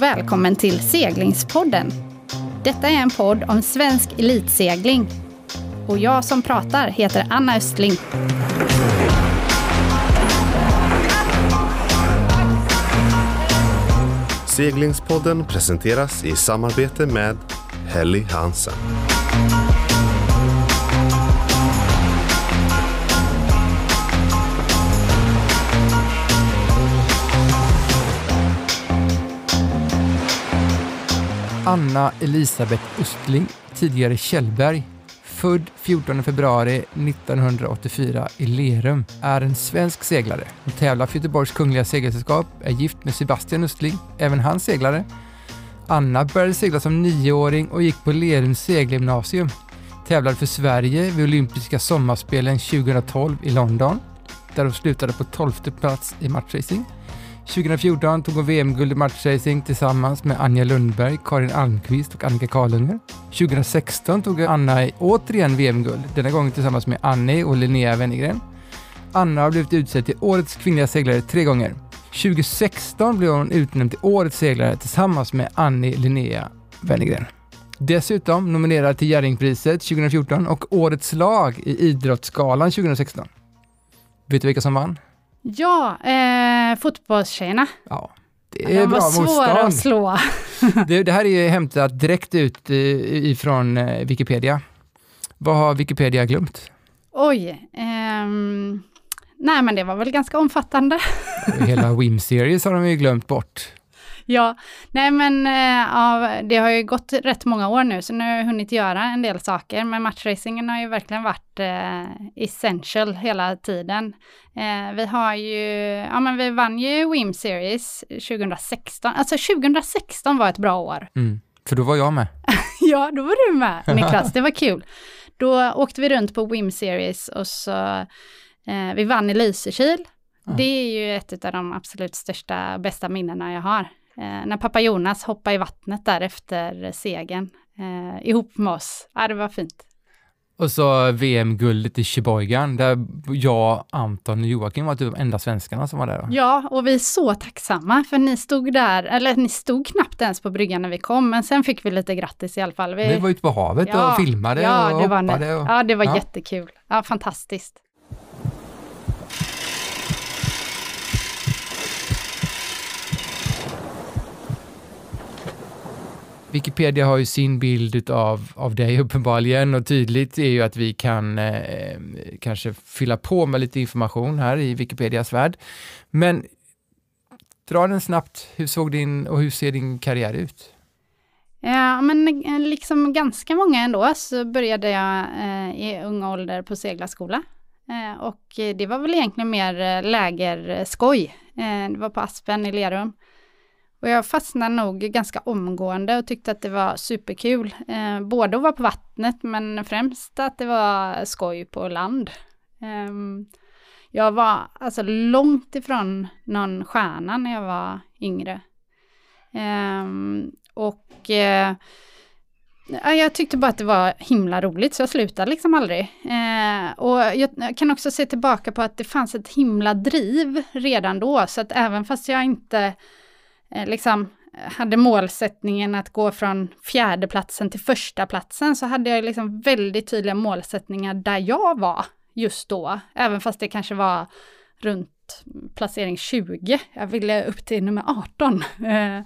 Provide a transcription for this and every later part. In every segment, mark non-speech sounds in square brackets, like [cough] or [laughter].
och välkommen till Seglingspodden. Detta är en podd om svensk elitsegling. Och jag som pratar heter Anna Östling. Seglingspodden presenteras i samarbete med Helly Hansen. Anna Elisabeth Östling, tidigare Kjellberg, född 14 februari 1984 i Lerum, är en svensk seglare. Hon tävlar för Göteborgs Kungliga Segelsällskap, är gift med Sebastian Östling, även han seglare. Anna började segla som nioåring och gick på Lerums segelgymnasium. Tävlade för Sverige vid olympiska sommarspelen 2012 i London, där hon slutade på 12 plats i matchracing. 2014 tog hon VM-guld i matchracing tillsammans med Anja Lundberg, Karin Almqvist och Annika Karlunger. 2016 tog Anna återigen VM-guld, denna gång tillsammans med Annie och Linnea Wennergren. Anna har blivit utsedd till Årets kvinnliga seglare tre gånger. 2016 blev hon utnämnd till Årets seglare tillsammans med Annie Linnea Wennergren. Dessutom nominerad till Jerringpriset 2014 och Årets lag i Idrottsgalan 2016. Vet du vilka som vann? Ja, eh, fotbollstjejerna. Ja, det är De bra var svåra att slå. [laughs] Det, det här är ju hämtat direkt ut eh, ifrån eh, Wikipedia. Vad har Wikipedia glömt? Oj. ehm, nej, men det var väl ganska omfattande. Hela Wim Series har de ju glömt bort. Ja, nej men eh, ja, det har ju gått rätt många år nu, så nu har jag hunnit göra en del saker, men matchracingen har ju verkligen varit eh, essential hela tiden. Eh, vi har ju, ja men vi vann ju WIM Series 2016, alltså 2016 var ett bra år. Mm. För då var jag med. [laughs] Ja, då var du med [laughs] Niklas, det var kul. Då åkte vi runt på WIM Series och så, eh, vi vann i Lysekil. Det är ju ett av de absolut största, bästa minnena jag har. Eh, när pappa Jonas hoppade i vattnet där efter segern eh, ihop med oss. Ja, det var fint. Och så VM-guldet i Sheboygan där jag, Anton och Joakim var typ de enda svenskarna som var där. Då. Ja, och vi är så tacksamma för ni stod där, eller ni stod knappt ens på bryggan när vi kom, men sen fick vi lite grattis i alla fall. Vi, Vi var ute på havet och filmade ja, och det var, hoppade. Och, Ja, det var Ja. jättekul. Ja, fantastiskt. Wikipedia har ju sin bild av, av dig [laughs] uppenbarligen och tydligt är ju att vi kan eh, kanske fylla på med lite information här i Wikipedias värld. Men dra den snabbt, hur såg din och hur ser din karriär ut? Ja, men eh, liksom ganska många ändå så började jag eh, i ung ålder på seglarskola. Eh, och det var väl egentligen mer eh, lägerskoj. Eh, det var på Aspen i Lerum. Och jag fastnade nog ganska omgående och tyckte att det var superkul. Eh, både att vara på vattnet men främst att det var skoj på land. Eh, jag var alltså långt ifrån någon stjärna när jag var yngre. Eh, och eh, jag tyckte bara att det var himla roligt så jag slutade liksom aldrig. Eh, och jag, jag kan också se tillbaka på att det fanns ett himla driv redan då så att även fast jag inte Eh, liksom hade målsättningen att gå från fjärdeplatsen till första platsen så hade jag liksom väldigt tydliga målsättningar där jag var just då. Även fast det kanske var runt placering 20. Jag ville upp till nummer 18. Eh,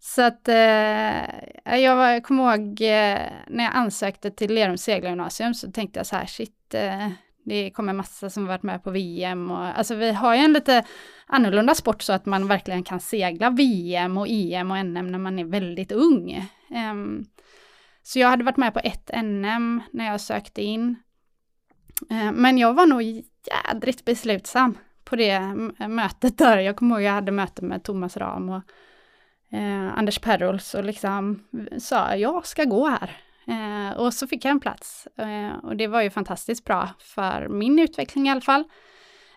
så att eh, jag, var, jag kommer ihåg eh, när jag ansökte till Lerums segelgymnasium så tänkte jag så här, shit, eh, det kommer massa som varit med på VM och alltså vi har ju en lite annorlunda sport så att man verkligen kan segla VM och EM och NM när man är väldigt ung. Um, så jag hade varit med på ett NM när jag sökte in. Eh, men jag var nog jädrigt beslutsam på det mötet där. Jag kommer ihåg jag hade möte med Thomas Ram och eh, Anders Perrols och liksom sa jag ska gå här. Eh, och så fick jag en plats. Eh, och det var ju fantastiskt bra för min utveckling i alla fall.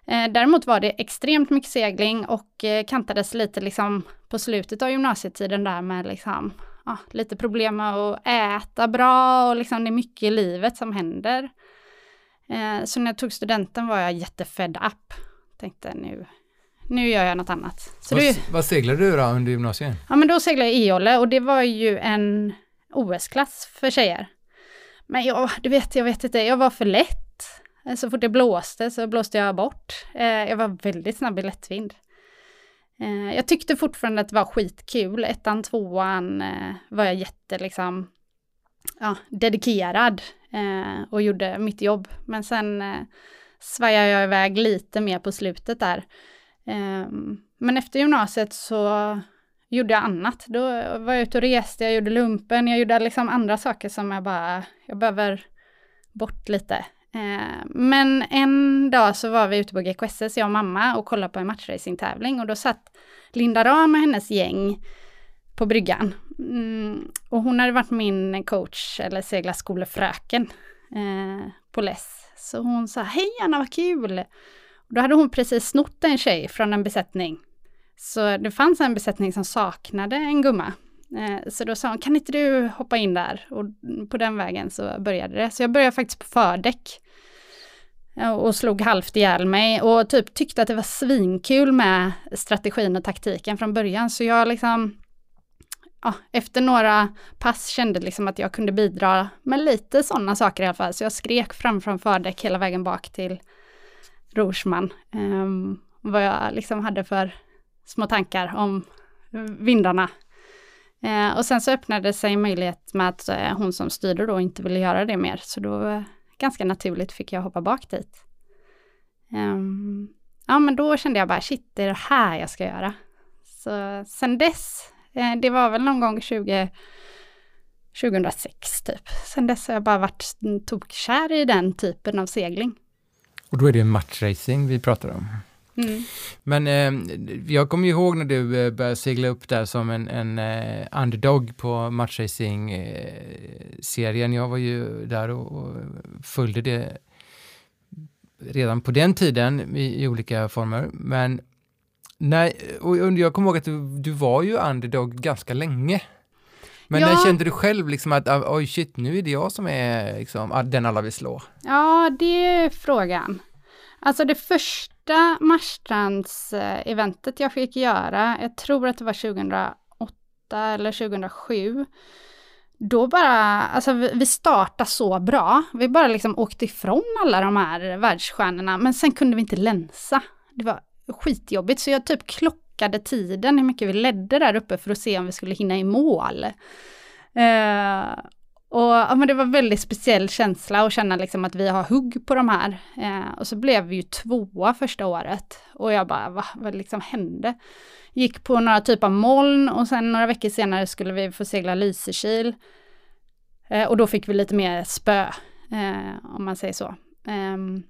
Eh, däremot var det extremt mycket segling och eh, kantades lite liksom på slutet av gymnasietiden där med liksom ja, lite problem med att äta bra och liksom det är mycket i livet som händer. Eh, så när jag tog studenten var jag jättefed up. Tänkte nu, nu gör jag något annat. Så vad, det, vad seglade du då under gymnasiet? ja men då seglade jag e-jolle och det var ju en OS-klass för tjejer. Men ja, du vet, jag vet inte, jag var för lätt. Så fort det blåste så blåste jag bort. Eh, jag var väldigt snabb i lättvind. Eh, jag tyckte fortfarande att det var skitkul. Ettan, tvåan eh, var jag jätte liksom, ja, dedikerad och gjorde mitt jobb. Men sen svajade jag iväg lite mer på slutet där. Ehm, men efter gymnasiet så gjorde jag annat. Då var jag ute och reste, jag gjorde lumpen, jag gjorde liksom andra saker som jag bara, jag behöver bort lite. Eh, Men en dag så var vi ute på GKSS, jag och mamma, och kollade på en matchracingtävling och då satt Linda Ram och hennes gäng på bryggan. Mm, och hon hade varit min coach, eller seglarskolefröken, eh, på LESS. Så hon sa, hej Anna, vad kul! Och då hade hon precis snott en tjej från en besättning. Så det fanns en besättning som saknade en gumma. Eh, så då sa hon, kan inte du hoppa in där? Och på den vägen så började det. Så jag började faktiskt på fördäck. Och slog halvt ihjäl mig och typ tyckte att det var svinkul med strategin och taktiken från början. Så jag liksom, ja, efter några pass kände liksom att jag kunde bidra med lite sådana saker i alla fall. Så jag skrek fram från fördäck hela vägen bak till Rorsman. Um, ehm, vad jag liksom hade för små tankar om vindarna. Eh, och sen så öppnade sig en möjlighet med att eh, hon som styrde då inte ville göra det mer. Så då eh, ganska naturligt fick jag hoppa bak dit. Ehm, ja men då kände jag bara shit det är det här jag ska göra. Så sen dess, eh, det var väl någon gång 20, 2006 typ. Sen dess har jag bara varit tokkär i den typen av segling. Och då är det matchracing vi pratar om. Mm. Men eh, jag kommer ihåg när du eh, började segla upp där som en, en eh, underdog på matchracing-serien. jag var ju där och, och följde det redan på den tiden i, i olika former. Men nej, och och jag kommer ihåg att du, du var ju underdog ganska länge. Men Ja. när kände du själv liksom att ah, oj shit, nu är det jag som är liksom, ah, den alla vill slå? Ja, det är frågan. Alltså det första Marstrands-eventet jag fick göra, jag tror att det var 2008 eller 2007. Då bara, alltså vi startade så bra. Vi bara liksom åkte ifrån alla de här världsstjärnorna, men sen kunde vi inte länsa. Det var skitjobbigt, så jag typ klockade tiden, hur mycket vi ledde där uppe för att se om vi skulle hinna i mål. Eh, och ja, men det var väldigt speciell känsla att känna liksom att vi har hugg på de här. Eh, och så blev vi ju tvåa första året. Och jag bara, va, vad liksom hände? Gick på några typer av moln och sen några veckor senare skulle vi få segla Lysekil. Eh, och då fick vi lite mer spö, eh, om man säger så. Ehm,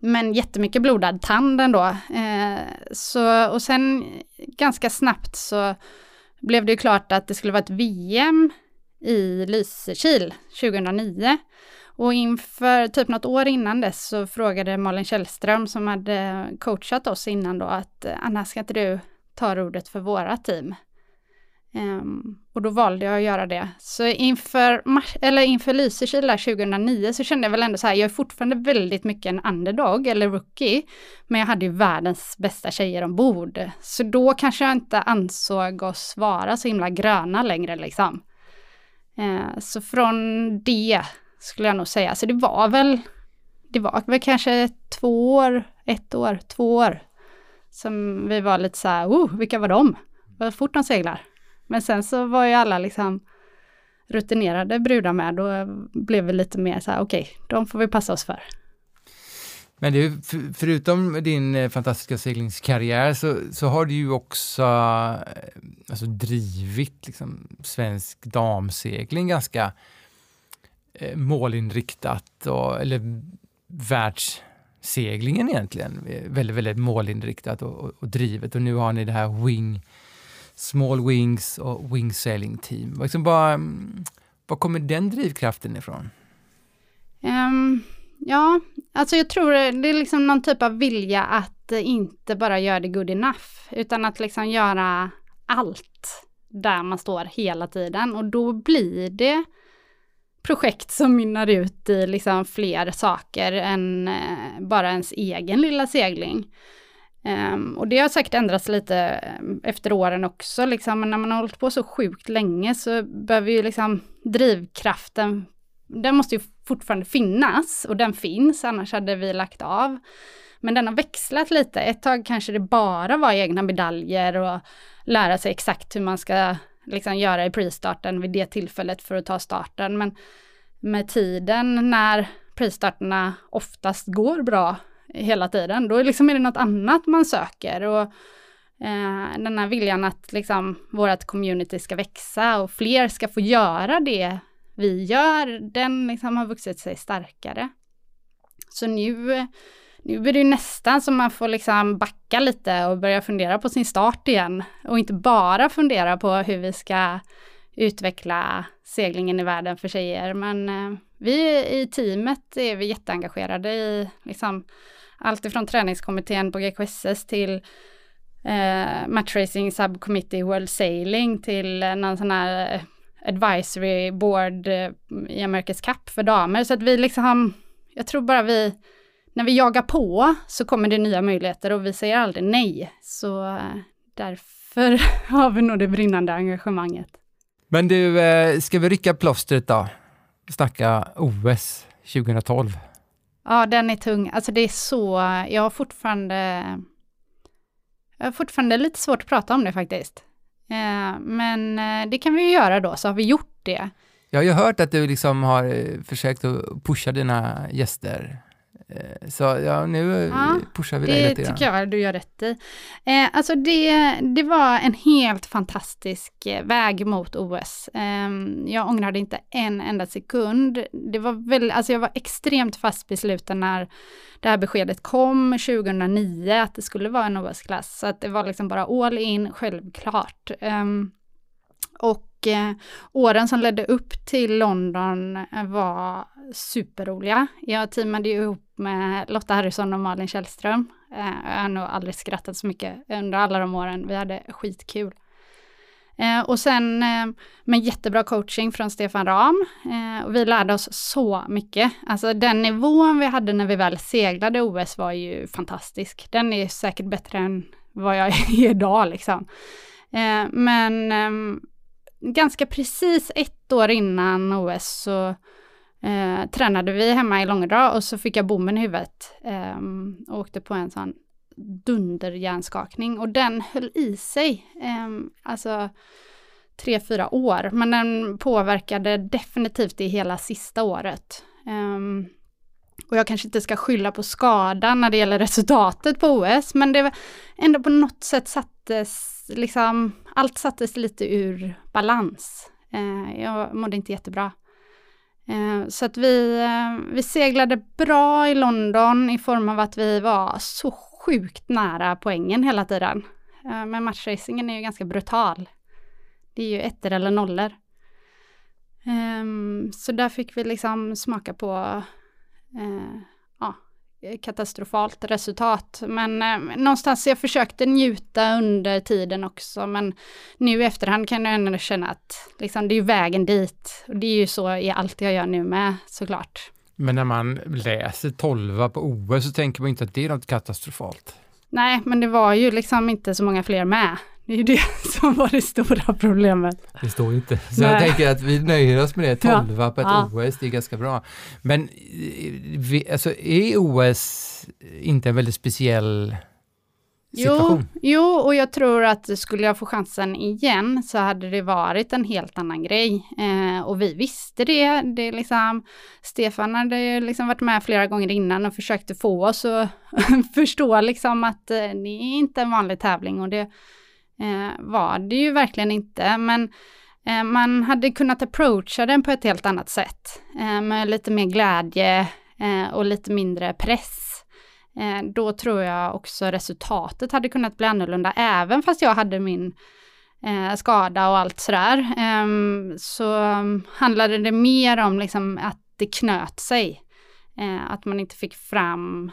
men jättemycket blodad tand ändå. Eh, så, och sen ganska snabbt så blev det ju klart att det skulle vara ett VM i Lysekil 2009. Och inför typ något år innan dess så frågade Malin Källström som hade coachat oss innan då att eh, Anna ska inte du ta rodret för våra team? Um, och då valde jag att göra det. Så inför, mars, eller inför Lysekil där 2009 så kände jag väl ändå så här, jag är fortfarande väldigt mycket en underdog eller rookie, men jag hade ju världens bästa tjejer ombord. Så då kanske jag inte ansåg oss vara så himla gröna längre liksom. Eh, så från det skulle jag nog säga, så det var väl, det var väl kanske två år, ett år, två år som vi var lite så här, oh, vilka var de? Vad fort de seglar. Men sen så var ju alla liksom rutinerade brudar med, då blev vi lite mer så här, okej, de får vi passa oss för. Men du, för, förutom din eh, fantastiska seglingskarriär så, så har du ju också eh, alltså, drivit liksom, svensk damsegling ganska eh, målinriktat, och, eller världsseglingen egentligen, väldigt, väldigt målinriktat och, och, och drivet. Och nu har ni det här Wing, Small Wings och Wing Sailing Team. Liksom bara, mm, var kommer den drivkraften ifrån? Um ja, alltså jag tror det är liksom någon typ av vilja att inte bara göra det good enough, utan att liksom göra allt där man står hela tiden. Och då blir det projekt som mynnar ut i liksom fler saker än eh, bara ens egen lilla segling. Um, och det har säkert ändrats lite eh, efter åren också, liksom, men när man har hållit på så sjukt länge så behöver ju liksom drivkraften, den måste ju fortfarande finnas och den finns, annars hade vi lagt av. Men den har växlat lite. Ett tag kanske det bara var egna medaljer och lära sig exakt hur man ska liksom göra i pre-starten vid det tillfället för att ta starten. Men med tiden när pre-starterna oftast går bra hela tiden, då liksom är det något annat man söker. Och eh, den här viljan att liksom vårt community ska växa och fler ska få göra det vi gör, den liksom har vuxit sig starkare. Så nu nu är det ju nästan som man får liksom backa lite och börja fundera på sin start igen. Och inte bara fundera på hur vi ska utveckla seglingen i världen för tjejer. Men eh, vi i teamet är vi jätteengagerade i liksom, allt ifrån träningskommittén på GKSS till eh, Matchracing Subcommittee World Sailing till någon sån här advisory board eh, i America's Cup för damer. Så att vi liksom, jag tror bara vi när vi jagar på så kommer det nya möjligheter och vi säger aldrig nej. Så eh, därför [laughs] har vi nog det brinnande engagemanget. Men du, eh, ska vi rycka plåstret då? Snacka OS 2012. Ja, den är tung. Alltså det är så, jag har fortfarande, jag har fortfarande lite svårt att prata om det faktiskt. Eh, men eh, det kan vi ju göra då, så har vi gjort det. Jag har ju hört att du liksom har eh, försökt att pusha dina gäster så ja, nu ja, pushar vi dig lite Det tycker jag du gör rätt i. Eh, alltså det, det var en helt fantastisk eh, väg mot OS. Eh, jag ångrade inte en enda sekund. Det var väl, alltså jag var extremt fast besluten när det här beskedet kom 2009 att det skulle vara en OS-klass. Så att det var liksom bara all in, självklart. Eh, och och eh, åren som ledde upp till London var superroliga. Jag teamade ju ihop med Lotta Harrison och Malin Källström. Eh, jag har nog aldrig skrattat så mycket under alla de åren. Vi hade skitkul. Eh, och sen eh, med jättebra coaching från Stefan Ram. Och vi lärde oss så mycket. Alltså den nivån vi hade när vi väl seglade OS var ju fantastisk. Den är säkert bättre än vad jag är [laughs] idag liksom. Men ehm, ganska precis ett år innan OS så eh, tränade vi hemma i Långedrag och så fick jag bommen i huvudet eh, och åkte på en sån dunderhjärnskakning och den höll i sig, eh, alltså tre, fyra år, men den påverkade definitivt i hela sista året. Um, och jag kanske inte ska skylla på skadan när det gäller resultatet på OS, men det var ändå på något sätt sattes, liksom, allt sattes lite ur balans. Uh, jag mådde inte jättebra. Eh, så att vi, eh, vi seglade bra i London i form av att vi var så sjukt nära poängen hela tiden. Eh, men matchracingen är ju ganska brutal. Det är ju ettor eller nollor. Ehm, så där fick vi liksom smaka på eh, katastrofalt resultat. Men eh, någonstans jag försökte njuta under tiden också, men nu i efterhand kan jag ändå känna att liksom, det är vägen dit. Och det är ju så i allt jag gör nu med såklart. Men när man läser 12 på OS så tänker man inte att det är något katastrofalt. Nej, men det var ju liksom inte så många fler med. Det är ju det [laughs] som var det stora problemet. Det står inte. Så Nej. jag tänker att vi nöjer oss med det, 12 ja. på ett ja. OS, det är ganska bra. Men eh, vi, alltså, är OS inte en väldigt speciell situation? Jo, jo, och jag tror att skulle jag få chansen igen så hade det varit en helt annan grej. Eh, och vi visste det. det liksom, Stefan hade liksom varit med flera gånger innan och försökte få oss att [laughs] förstå liksom att eh, det är inte en vanlig tävling och det eh, var det ju verkligen inte. Men eh, man hade kunnat approacha den på ett helt annat sätt. Eh, med lite mer glädje eh, och lite mindre press. Eh, då tror jag också resultatet hade kunnat bli annorlunda, även fast jag hade min eh, skada och allt sådär. Ehm, så mm, handlade det mer om liksom att det knöt sig. Eh, att man inte fick fram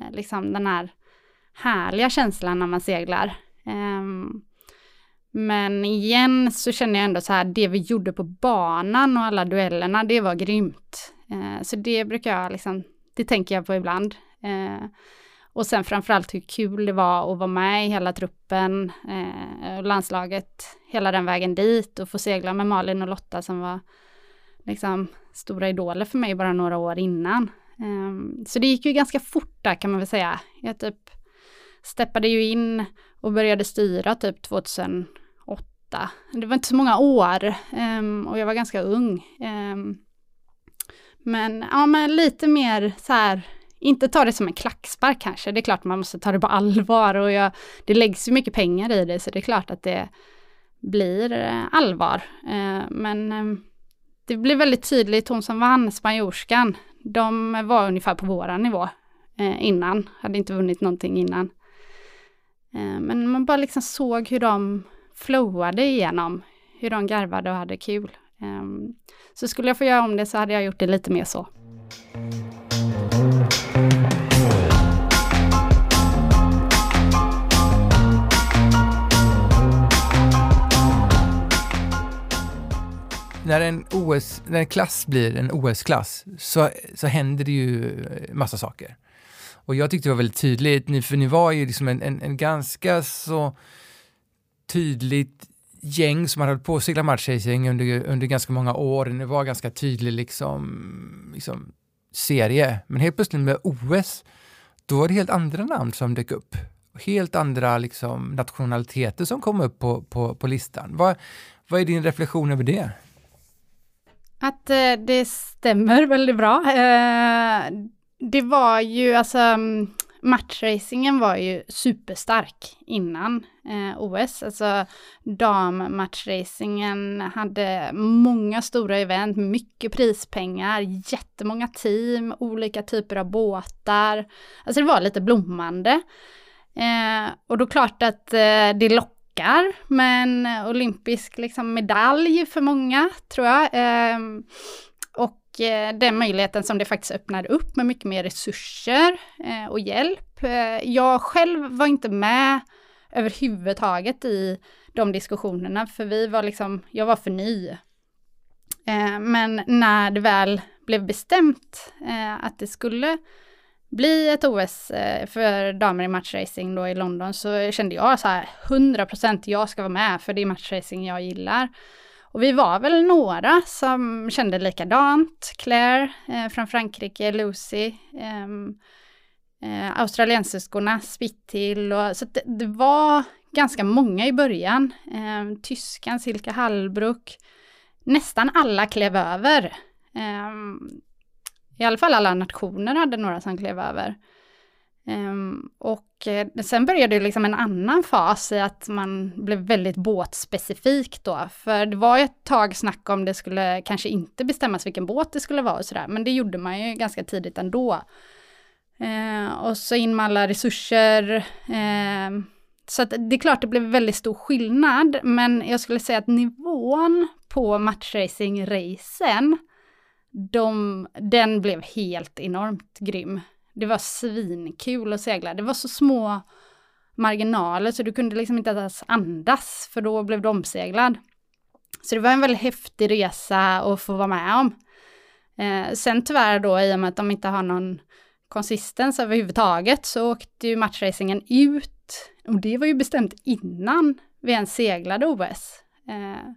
eh, liksom den här härliga känslan när man seglar. Um, men igen så känner jag ändå så här, det vi gjorde på banan och alla duellerna, det var grymt. Eh, så det brukar jag liksom, det tänker jag på ibland. Eh, Och sen framförallt hur kul det var att vara med i hela truppen, eh, landslaget, hela den vägen dit och få segla med Malin och Lotta som var liksom stora idoler för mig bara några år innan. Um, så det gick ju ganska fort där kan man väl säga. Jag typ steppade ju in och började styra typ 2008. Det var inte så många år um, och jag var ganska ung. Um, men ja, men lite mer så här, inte ta det som en klackspark kanske. Det är klart man måste ta det på allvar och jag, det läggs ju mycket pengar i det så det är klart att det blir eh, allvar. Uh, men ehm, det blir väldigt tydligt, hon som vann, spanjorskan, de var ungefär på våran nivå eh, innan, hade inte vunnit någonting innan. Men man bara liksom såg hur de flowade igenom, hur de garvade och hade kul. Um, så skulle jag få göra om det så hade jag gjort det lite mer så. när en, OS, när en klass blir en OS-klass så, så händer det ju eh, massa saker. Och jag tyckte det var väldigt tydligt, för ni var ju liksom en, en, en ganska så tydligt gäng som hade hållit på att segla matchracing under, under ganska många år. Det var ganska tydlig liksom, liksom serie. Men helt plötsligt med OS, då var det helt andra namn som dök upp. Helt andra liksom, nationaliteter som kom upp på, på, på listan. Vad, vad är din reflektion över det? Att eh, det stämmer väldigt bra. Eh, det var ju alltså matchracingen var ju superstark innan eh, OS. Alltså dammatchracingen hade många stora event, mycket prispengar, jättemånga team, olika typer av båtar. Alltså det var lite blommande. Eh, och då klart att eh, det lockade lockar med en olympisk liksom, medalj för många, tror jag. Ehm, Eh, den möjligheten som det faktiskt öppnade upp med mycket mer resurser eh, och hjälp. Eh, jag själv var inte med överhuvudtaget i de diskussionerna, för vi var liksom, jag var för ny. Men när det väl blev bestämt att det skulle bli ett OS för damer i matchracing då i London så kände jag så här 100% jag ska vara med för det är matchracing jag gillar. Och vi var väl några som kände likadant. Claire eh, från Frankrike, Lucy, ehm, eh, australiensiskorna, Spittil och så det, det, var ganska många i början. Eh, tyskan Silke Hallbruck. Nästan alla klev över. Eh, i alla fall alla nationer hade några som klev över. Ehm, och och eh, sen började det liksom en annan fas i att man blev väldigt båtspecifik då. För det var ju ett tag snack om det skulle kanske inte bestämmas vilken båt det skulle vara och sådär. Men det gjorde man ju ganska tidigt ändå. Eh, och så in med alla resurser. Eh, så att det är klart det blev väldigt stor skillnad. Men jag skulle säga att nivån på matchracing-racen de, den blev helt enormt grym. Det var svinkul att segla. Det var så små marginaler så du kunde liksom inte ens andas för då blev du omseglad. Så det var en väldigt häftig resa att få vara med om. Eh, sen tyvärr då i och med att de inte har någon konsistens överhuvudtaget så åkte ju matchracingen ut och det var ju bestämt innan vi ens seglade OS. Eh,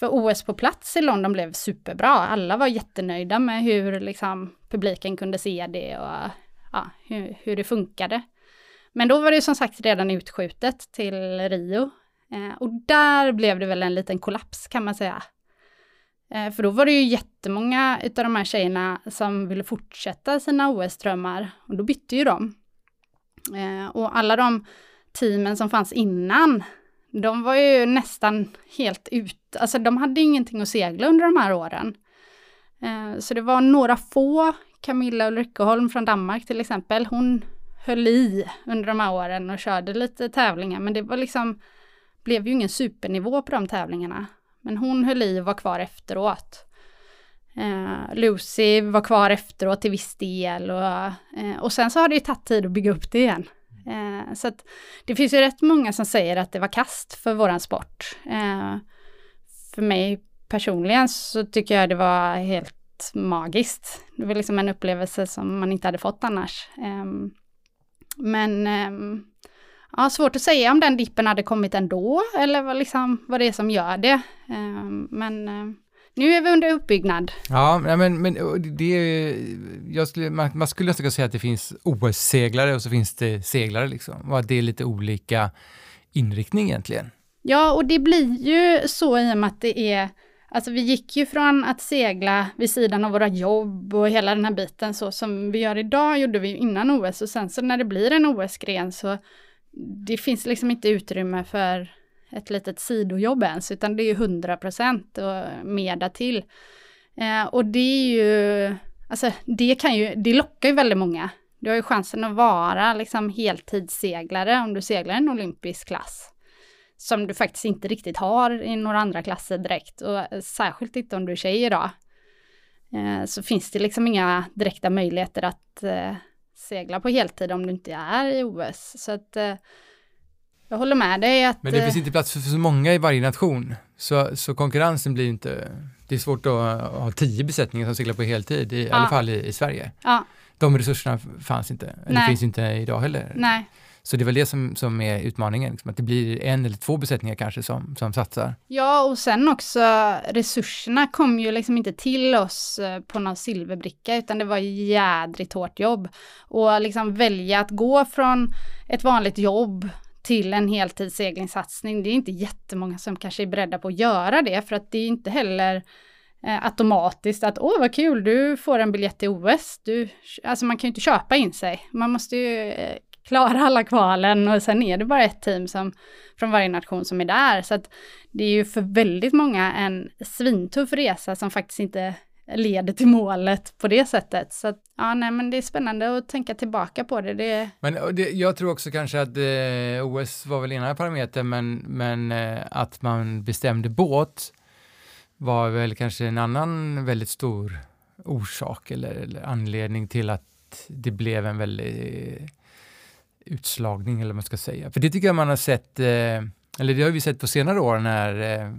för OS på plats i London blev superbra. Alla var jättenöjda med hur liksom, publiken kunde se det och ja, hur, hur det funkade. Men då var det som sagt redan utskjutet till Rio. Eh, och där blev det väl en liten kollaps kan man säga. Eh, för då var det ju jättemånga av de här tjejerna som ville fortsätta sina OS-drömmar och då bytte ju de. Eh, och alla de teamen som fanns innan de var ju nästan helt ut, alltså de hade ingenting att segla under de här åren. Eh, så det var några få, Camilla Ulrikeholm från Danmark till exempel, hon höll i under de här åren och körde lite tävlingar, men det var liksom, blev ju ingen supernivå på de tävlingarna. Men hon höll i och var kvar efteråt. Eh, Lucy var kvar efteråt till viss del och, eh, och sen så har det ju tagit tid att bygga upp det igen. Eh, så att det finns ju rätt många som säger att det var kast för våran sport. Eh, för mig personligen så tycker jag det var helt magiskt. Det var liksom en upplevelse som man inte hade fått annars. Eh, men ehm, ja, svårt att säga om den dippen hade kommit ändå eller vad, liksom, vad det är som gör det. Ehm, men ehm, nu är vi under uppbyggnad. Ja, men, men det jag skulle, man, man skulle nästan kunna säga att det finns OS-seglare och så finns det seglare liksom. Och att det är lite olika inriktning egentligen. Ja, och det blir ju så i och med att det är Alltså vi gick ju från att segla vid sidan av våra jobb och hela den här biten så som vi gör idag gjorde vi innan OS och sen så när det blir en OS-gren så det finns liksom inte utrymme för ett litet sidojobb ens utan det är ju 100 procent och mer därtill. Eh, och det är ju, alltså det kan ju, det lockar ju väldigt många. Du har ju chansen att vara liksom heltidsseglare om du seglar en olympisk klass som du faktiskt inte riktigt har i några andra klasser direkt och eh, särskilt inte om du är tjej idag. Eh, så finns det liksom inga direkta möjligheter att eh, segla på heltid om du inte är i OS. Så att jag håller med dig att... Men det finns inte plats för så många i varje nation. Så, så konkurrensen blir inte... Det är svårt att ha tio besättningar som seglar på heltid, i ja. alla fall i, i Sverige. Ja. De resurserna fanns inte, eller finns inte idag heller. Nej. Så det är väl det som, som är utmaningen, liksom, att det blir en eller två besättningar kanske som, som satsar. Ja, och sen också resurserna kom ju liksom inte till oss eh, på någon silverbricka, utan det var jädrigt hårt jobb. Och liksom välja att gå från ett vanligt jobb till en heltidsseglingssatsning, det är inte jättemånga som kanske är beredda på att göra det, för att det är inte heller eh, automatiskt att åh vad kul, du får en biljett till OS. Du, alltså man kan ju inte köpa in sig. Man måste ju eh, klara alla kvalen och sen är det bara ett team som, från varje nation som är där. Så att det är ju för väldigt många en svintuff resa som faktiskt inte leder till målet på det sättet. Så att, ja, nej, men det är spännande att tänka tillbaka på det. det... Men det, jag tror också kanske att eh, OS var väl ena parametern, men, men eh, att man bestämde båt var väl kanske en annan väldigt stor orsak eller, eller anledning till att det blev en väldigt utslagning eller vad man ska säga. För det tycker jag man har sett, eh, eller det har vi sett på senare år när eh,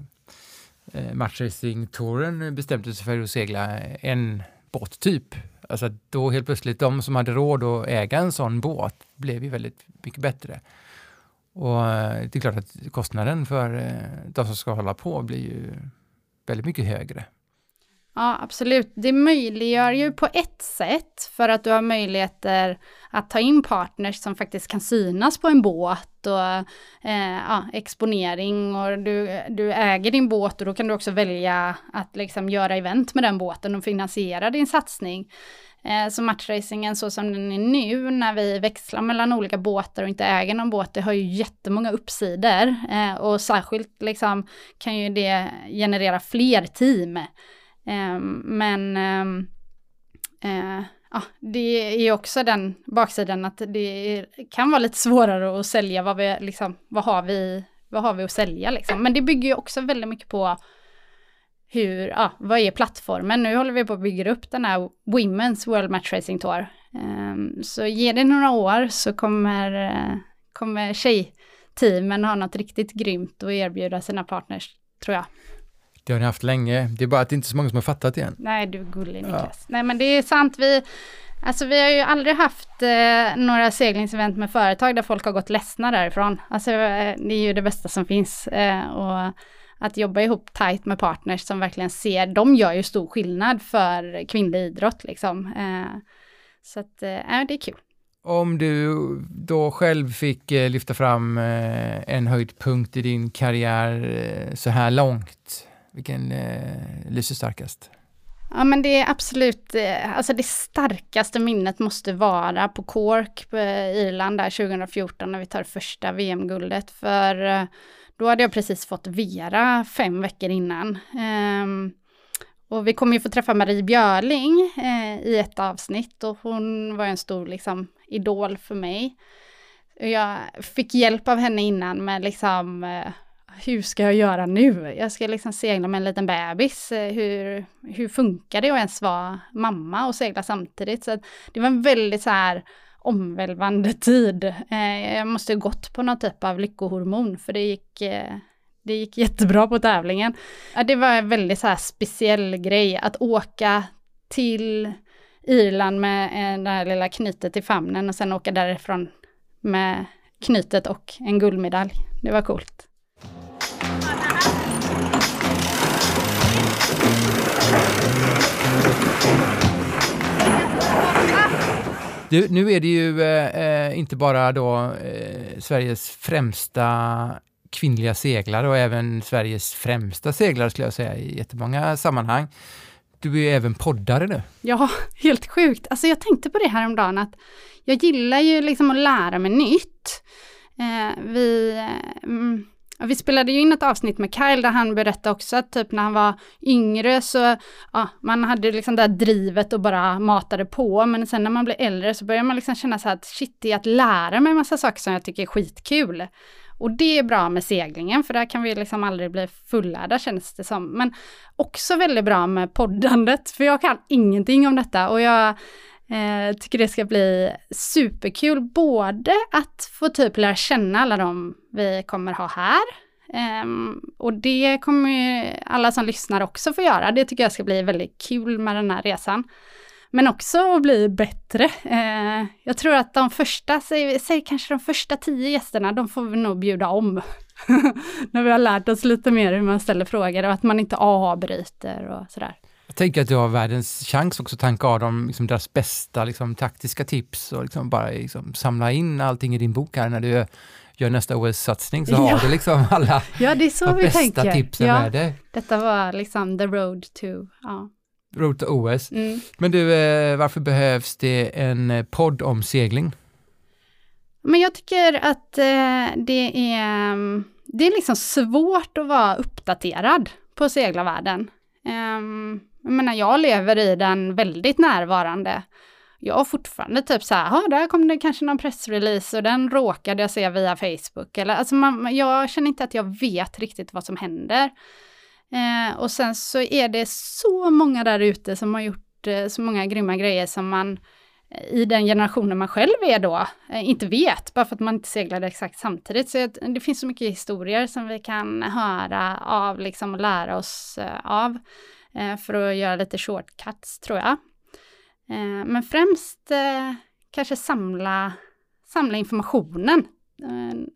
eh matchracing-touren bestämde sig för att segla en båttyp. Alltså då helt plötsligt de som hade råd att äga en sån båt blev ju väldigt mycket bättre. Och eh, det är klart att kostnaden för eh, de som ska hålla på blir ju väldigt mycket högre. Ja, absolut. Det möjliggör ju på ett sätt för att du har möjligheter att ta in partners som faktiskt kan synas på en båt och eh, ja, exponering och du, du äger din båt och då kan du också välja att liksom göra event med den båten och finansiera din satsning. Eh, så matchracingen så som den är nu när vi växlar mellan olika båtar och inte äger någon båt, det har ju jättemånga uppsidor eh, och särskilt liksom kan ju det generera fler team. Ehm, men ehm, eh, ja, det är också den baksidan att det kan vara lite svårare att sälja vad vi liksom, vad har vi, vad har vi att sälja liksom. Men det bygger ju också väldigt mycket på hur, ja, vad är plattformen? Nu håller vi på att bygga upp den här Women's World Match Racing Tour. Um, så ge det några år så kommer, eh, kommer tjejteamen ha något riktigt grymt att erbjuda sina partners, tror jag. Det har ni haft länge. Det är bara att det inte är så många som har fattat det än. Nej, du är gullig Niklas. Ja. Nej, men det är sant. Vi, alltså, vi har ju aldrig haft eh, några seglingsevent med företag där folk har gått ledsna därifrån. Alltså, eh, det är ju det bästa som finns. Eh, och att jobba ihop tajt med partners som verkligen ser, de gör ju stor skillnad för kvinnlig idrott liksom. Eh, så att, eh, det är kul. Om du då själv fick eh, lyfta fram en höjdpunkt i din karriär så här långt, vilken eh, lyser starkast? Ja men det är absolut, eh, alltså det starkaste minnet måste vara på Cork eh, på Irland där 2014 när vi tar första VM-guldet. För eh, då hade jag precis fått Vera fem veckor innan. Um, och vi kommer ju få träffa Marie Björling eh, i ett avsnitt och hon var en stor liksom, idol för mig. Jag fick hjälp av henne innan med liksom eh, hur ska jag göra nu? Jag ska liksom segla med en liten bebis. Eh, hur, hur funkar det att ens vara mamma och segla samtidigt? Så det var en väldigt så här omvälvande [laughs] tid. Eh, jag måste ha gått på någon typ av lyckohormon för det gick, eh, det gick jättebra på tävlingen. det var en väldigt så här speciell grej att åka till Irland med det här lilla knytet i famnen och sen åka därifrån med knytet och en guldmedalj. Det var coolt. Du, nu är det ju eh, eh, inte bara då eh, Sveriges främsta kvinnliga seglare och även Sveriges främsta seglare skulle jag säga i jättemånga sammanhang. Du är även poddare nu. Ja, helt sjukt. Alltså jag tänkte på det här om dagen att jag gillar ju liksom att lära mig nytt. Eh, vi, eh, mm, vi spelade ju in ett avsnitt med Kyle där han berättade också att typ när han var yngre så, ja, man hade liksom det här drivet och bara matade på, men sen när man blir äldre så börjar man liksom känna så här att shit, det är att lära mig massa saker som jag tycker är skitkul. Och det är bra med seglingen, för där kan vi liksom aldrig bli fullärda känns det som. Men också väldigt bra med poddandet, för jag kan ingenting om detta och jag eh, tycker det ska bli superkul, både att få typ lära känna alla de vi kommer ha här, ehm, och det kommer ju alla som lyssnar också få göra. Det tycker jag ska bli väldigt kul med den här resan. Men också att bli bättre. Eh, jag tror att de första, säg, säg kanske de första tio gästerna, de får vi nog bjuda om. [laughs] När vi har lärt oss lite mer hur man ställer frågor och att man inte avbryter och sådär. Jag tänker att du har världens chans också att tanka av dem liksom deras bästa liksom, taktiska tips och liksom bara liksom, samla in allting i din bok här när du gör nästa OS-satsning så [laughs] ja. har du liksom alla ja, det är så de vi bästa tänker. tipsen ja, med dig. Detta var liksom the road to, ja. Road to OS. Mm. Men du, eh, varför behövs det en eh, podd om segling? Men jag tycker att eh, det är, mm, det är liksom svårt att vara uppdaterad på seglarvärlden. Um, jag menar, jag lever i den väldigt närvarande. Jag har fortfarande typ så här, ja, där kom det kanske någon pressrelease och den råkade jag se via Facebook. Eller, alltså man, jag känner inte att jag vet riktigt vad som händer. Eh, och sen så är det så många där ute som har gjort eh, så många grymma grejer som man eh, i den generationen man själv är då, eh, inte vet, bara för att man inte seglade exakt samtidigt. Så det finns så mycket historier som vi kan höra av, liksom och lära oss eh, av, eh, för att göra lite shortcuts tror jag. men främst kanske samla, samla informationen,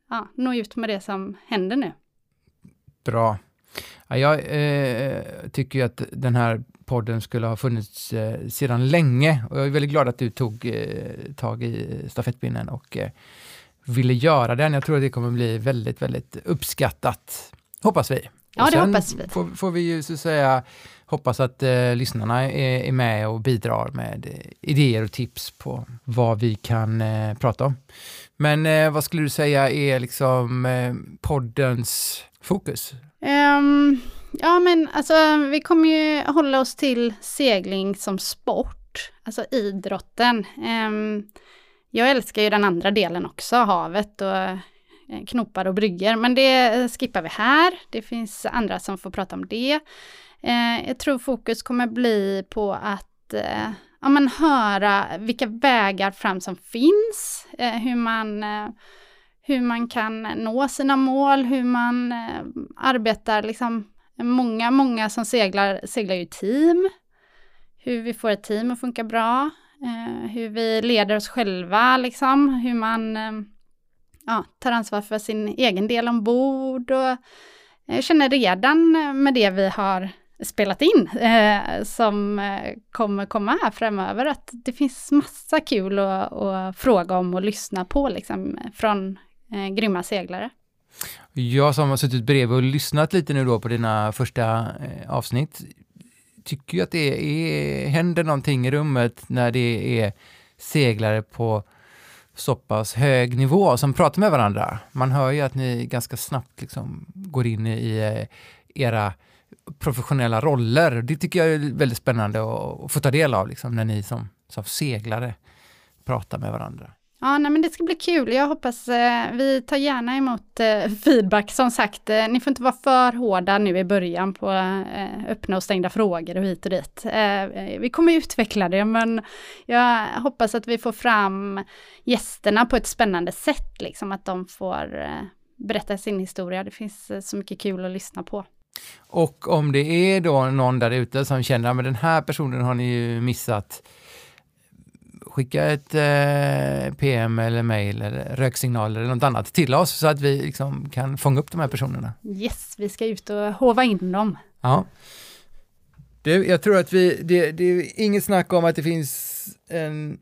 ja, nå ut med det som händer nu. Bra. Ja, jag eh, tycker att den här podden skulle ha funnits eh, sedan länge och jag är väldigt glad att du tog eh, tag i stafettpinnen och eh, ville göra den. Jag tror att det kommer bli väldigt, väldigt uppskattat. Hoppas vi. Ja, och det hoppas vi. Får, får vi ju så att säga hoppas att eh, lyssnarna är, är, med och bidrar med eh, idéer och tips på vad vi kan eh, prata om. Men eh, vad skulle du säga är liksom eh, poddens fokus? Um, ja men alltså vi kommer ju hålla oss till segling som sport, alltså idrotten. Um, jag älskar ju den andra delen också, havet och eh, knopar och brygger, men det skippar vi här. Det finns andra som får prata om det. Eh, jag tror fokus kommer bli på att eh, ja, men höra vilka vägar fram som finns, eh, hur man eh, hur man kan nå sina mål, hur man eh, arbetar liksom. Många, många som seglar, seglar ju team. Hur vi får ett team att funka bra. Eh, hur vi leder oss själva liksom. Hur man eh, ja, tar ansvar för sin egen del ombord. Och jag känner redan med det vi har spelat in eh, som eh, kommer komma här framöver att det finns massa kul att, att fråga om och lyssna på liksom från eh, grymma seglare. Jag som har suttit bredvid och lyssnat lite nu då på dina första eh, avsnitt tycker ju att det är, händer någonting i rummet när det är seglare på så pass hög nivå som pratar med varandra. Man hör ju att ni ganska snabbt liksom går in i eh, era professionella roller. Det tycker jag är väldigt spännande att få ta del av liksom, när ni som, som seglare pratar med varandra. Ja, nej, men det ska bli kul. Jag hoppas, eh, vi tar gärna emot eh, feedback. Som sagt, eh, ni får inte vara för hårda nu i början på eh, öppna och stängda frågor och hit och dit. Eh, vi kommer utveckla det, men jag hoppas att vi får fram gästerna på ett spännande sätt, liksom att de får eh, berätta sin historia. Det finns eh, så mycket kul att lyssna på. Och om det är då någon där ute som känner att den här personen har ni ju missat, skicka ett eh, PM eller mail eller röksignaler eller något annat till oss så att vi liksom kan fånga upp de här personerna. Yes, vi ska ut och hova in dem. Ja. Du, jag tror att vi, det, det är inget snack om att det finns en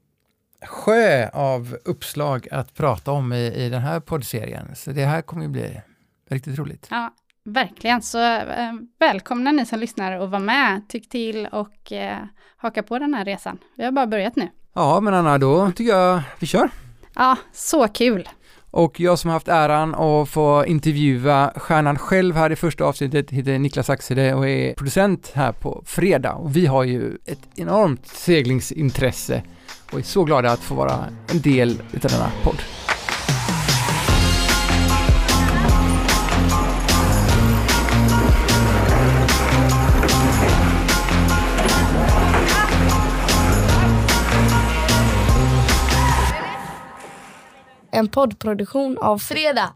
sjö av uppslag att prata om i, i den här poddserien. Så det här kommer ju bli riktigt roligt. Ja, verkligen. Så eh, välkomna ni som lyssnar och var med, tyck till och eh, haka på den här resan. Vi har bara börjat nu. Ja, men Anna, då tycker jag vi kör. Ja, så kul. Och jag som haft äran att få intervjua stjärnan själv här i första avsnittet heter Niklas Axede och är producent här på fredag. Och vi har ju ett enormt seglingsintresse och är så glada att få vara en del utav denna podd. En poddproduktion av Fredag.